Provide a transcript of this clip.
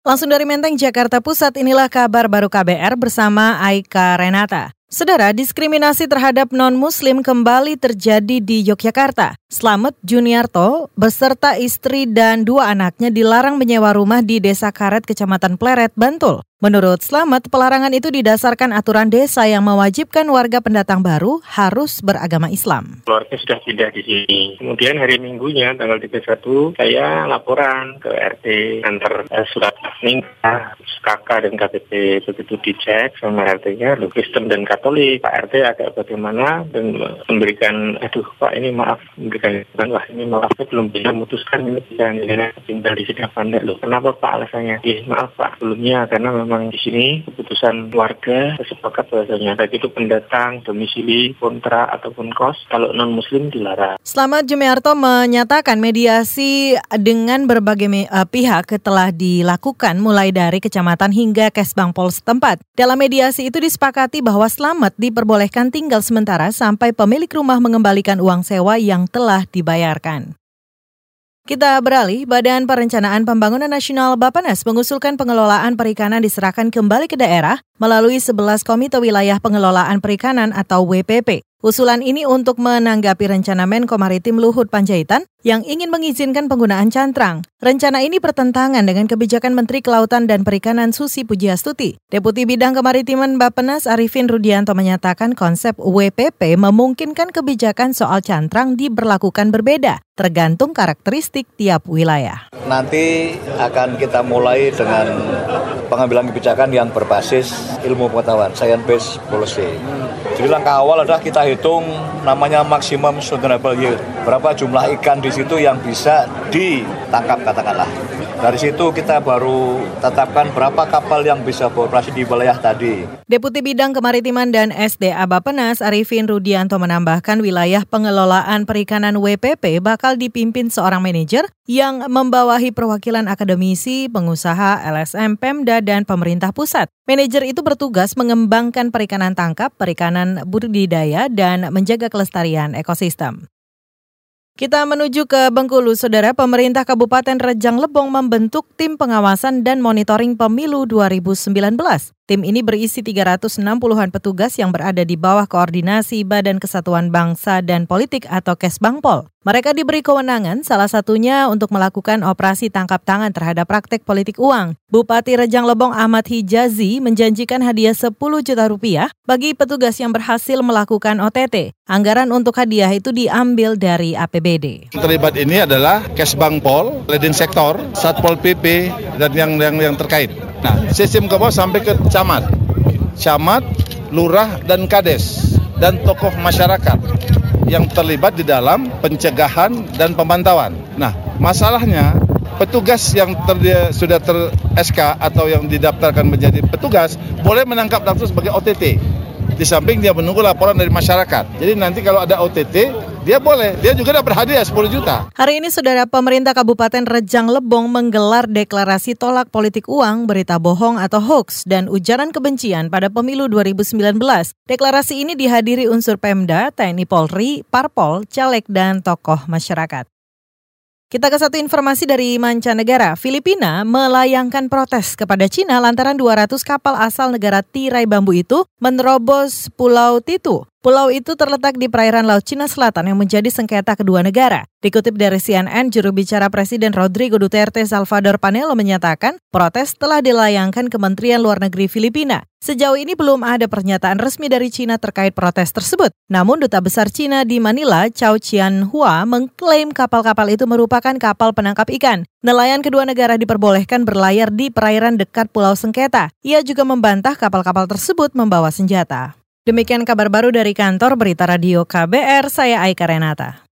Langsung dari Menteng, Jakarta Pusat, inilah kabar baru KBR bersama Aika Renata. Saudara, diskriminasi terhadap non-muslim kembali terjadi di Yogyakarta. Slamet Juniarto beserta istri dan dua anaknya dilarang menyewa rumah di Desa Karet, Kecamatan Pleret, Bantul. Menurut Slamet, pelarangan itu didasarkan aturan desa yang mewajibkan warga pendatang baru harus beragama Islam. Keluarga sudah pindah di sini. Kemudian hari Minggunya, tanggal 31, saya laporan ke RT antar eh, surat nikah, kakak dan KTP. Begitu dicek sama RT-nya, Kristen dan Katolik, Pak RT agak bagaimana dan memberikan, aduh Pak ini maaf, memberikan, wah ini maaf, saya belum bisa memutuskan ini bisa tinggal di sini apa enggak loh. Kenapa Pak alasannya? Eh, maaf Pak, sebelumnya karena memang di sini keputusan warga sepakat bahasanya baik itu pendatang, domisili, kontra ataupun kos kalau non muslim dilarang. Selamat Jumiarto menyatakan mediasi dengan berbagai uh, pihak telah dilakukan mulai dari kecamatan hingga Kesbangpol setempat. Dalam mediasi itu disepakati bahwa Selamat diperbolehkan tinggal sementara sampai pemilik rumah mengembalikan uang sewa yang telah dibayarkan. Kita beralih, Badan Perencanaan Pembangunan Nasional Bapenas mengusulkan pengelolaan perikanan diserahkan kembali ke daerah melalui 11 Komite Wilayah Pengelolaan Perikanan atau WPP. Usulan ini untuk menanggapi rencana Menko Maritim Luhut Panjaitan yang ingin mengizinkan penggunaan cantrang. Rencana ini bertentangan dengan kebijakan Menteri Kelautan dan Perikanan Susi Pujiastuti. Deputi Bidang Kemaritiman Bapenas Arifin Rudianto menyatakan konsep WPP memungkinkan kebijakan soal cantrang diberlakukan berbeda, tergantung karakteristik tiap wilayah. Nanti akan kita mulai dengan pengambilan kebijakan yang berbasis ilmu pengetahuan, science based policy. Jadi langkah awal adalah kita hitung namanya maksimum sustainable yield. Berapa jumlah ikan di situ yang bisa ditangkap katakanlah. Dari situ kita baru tetapkan berapa kapal yang bisa beroperasi di wilayah tadi. Deputi Bidang Kemaritiman dan SDA Bapenas Arifin Rudianto menambahkan wilayah pengelolaan perikanan WPP bakal dipimpin seorang manajer yang membawahi perwakilan akademisi, pengusaha, LSM, Pemda, dan pemerintah pusat. Manajer itu bertugas mengembangkan perikanan tangkap, perikanan budidaya, dan menjaga kelestarian ekosistem. Kita menuju ke Bengkulu, Saudara. Pemerintah Kabupaten Rejang Lebong membentuk tim pengawasan dan monitoring pemilu 2019. Tim ini berisi 360-an petugas yang berada di bawah koordinasi Badan Kesatuan Bangsa dan Politik atau Kesbangpol. Mereka diberi kewenangan salah satunya untuk melakukan operasi tangkap tangan terhadap praktek politik uang. Bupati Rejang Lebong Ahmad Hijazi menjanjikan hadiah 10 juta rupiah bagi petugas yang berhasil melakukan OTT. Anggaran untuk hadiah itu diambil dari APBD. Terlibat ini adalah Kesbangpol, Ledin Sektor, Satpol PP, dan yang yang, yang terkait. Nah, sistem ke bawah sampai ke camat. Camat, lurah, dan kades. Dan tokoh masyarakat yang terlibat di dalam pencegahan dan pemantauan. Nah, masalahnya petugas yang ter, sudah ter SK atau yang didaftarkan menjadi petugas boleh menangkap langsung sebagai OTT. Di samping dia menunggu laporan dari masyarakat. Jadi nanti kalau ada OTT, dia boleh. Dia juga dapat hadiah 10 juta. Hari ini Saudara Pemerintah Kabupaten Rejang Lebong menggelar deklarasi tolak politik uang, berita bohong atau hoax, dan ujaran kebencian pada pemilu 2019. Deklarasi ini dihadiri unsur Pemda, TNI Polri, Parpol, Caleg, dan tokoh masyarakat. Kita ke satu informasi dari mancanegara. Filipina melayangkan protes kepada Cina lantaran 200 kapal asal negara tirai bambu itu menerobos Pulau Titu. Pulau itu terletak di perairan Laut Cina Selatan yang menjadi sengketa kedua negara. Dikutip dari CNN, juru bicara Presiden Rodrigo Duterte Salvador Panelo menyatakan protes telah dilayangkan Kementerian Luar Negeri Filipina. Sejauh ini belum ada pernyataan resmi dari Cina terkait protes tersebut. Namun Duta Besar Cina di Manila, Chao Hua, mengklaim kapal-kapal itu merupakan kapal penangkap ikan. Nelayan kedua negara diperbolehkan berlayar di perairan dekat Pulau Sengketa. Ia juga membantah kapal-kapal tersebut membawa senjata. Demikian kabar baru dari kantor Berita Radio KBR, saya Aika Renata.